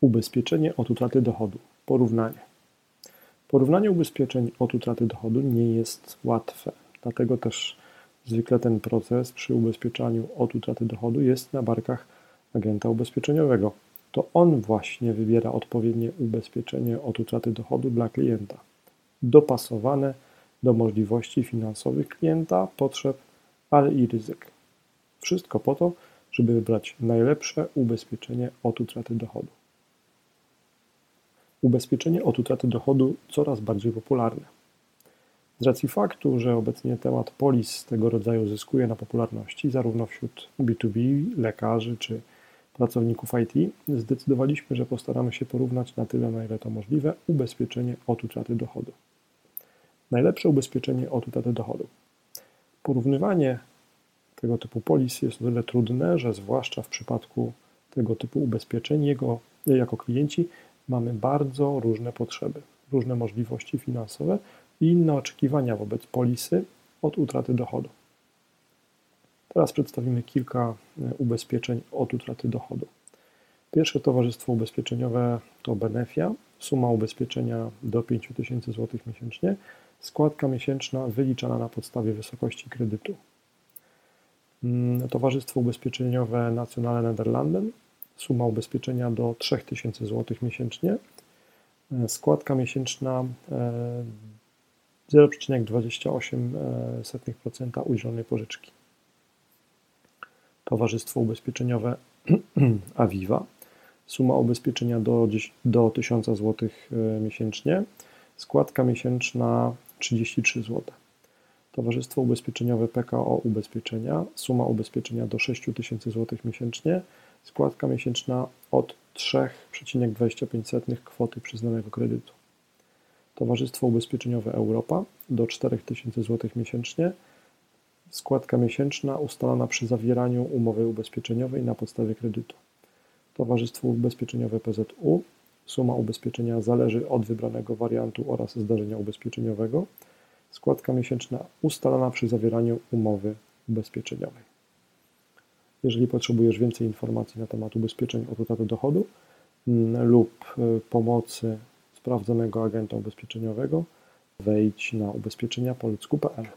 Ubezpieczenie od utraty dochodu. Porównanie. Porównanie ubezpieczeń od utraty dochodu nie jest łatwe, dlatego też zwykle ten proces przy ubezpieczaniu od utraty dochodu jest na barkach agenta ubezpieczeniowego. To on właśnie wybiera odpowiednie ubezpieczenie od utraty dochodu dla klienta, dopasowane do możliwości finansowych klienta, potrzeb, ale i ryzyk. Wszystko po to, żeby wybrać najlepsze ubezpieczenie od utraty dochodu. Ubezpieczenie od utraty dochodu coraz bardziej popularne. Z racji faktu, że obecnie temat polis tego rodzaju zyskuje na popularności, zarówno wśród B2B, lekarzy czy pracowników IT, zdecydowaliśmy, że postaramy się porównać na tyle, na ile to możliwe, ubezpieczenie od utraty dochodu. Najlepsze ubezpieczenie od utraty dochodu. Porównywanie tego typu polis jest o tyle trudne, że zwłaszcza w przypadku tego typu ubezpieczeń, jego, jako klienci mamy bardzo różne potrzeby, różne możliwości finansowe i inne oczekiwania wobec polisy od utraty dochodu. Teraz przedstawimy kilka e, ubezpieczeń od utraty dochodu. Pierwsze towarzystwo ubezpieczeniowe to Benefia, suma ubezpieczenia do 5000 zł miesięcznie, składka miesięczna wyliczana na podstawie wysokości kredytu. Mm, towarzystwo ubezpieczeniowe Nationale Nederlanden, suma ubezpieczenia do 3000 zł miesięcznie, e, składka miesięczna 0,28% e, ujrzonej pożyczki. Towarzystwo ubezpieczeniowe Aviva, suma ubezpieczenia do, do 1000 zł e, miesięcznie, składka miesięczna 33 zł. Towarzystwo Ubezpieczeniowe PKO Ubezpieczenia, suma ubezpieczenia do 6000 zł miesięcznie, składka miesięczna od 3,25 kwoty przyznanego kredytu. Towarzystwo Ubezpieczeniowe Europa do 4000 zł miesięcznie, składka miesięczna ustalana przy zawieraniu umowy ubezpieczeniowej na podstawie kredytu. Towarzystwo Ubezpieczeniowe PZU, suma ubezpieczenia zależy od wybranego wariantu oraz zdarzenia ubezpieczeniowego, składka miesięczna ustalana przy zawieraniu umowy ubezpieczeniowej. Jeżeli potrzebujesz więcej informacji na temat ubezpieczeń od utraty dochodu mm, lub y, pomocy sprawdzonego agenta ubezpieczeniowego, wejdź na ubezpieczenia po ludzku.pl.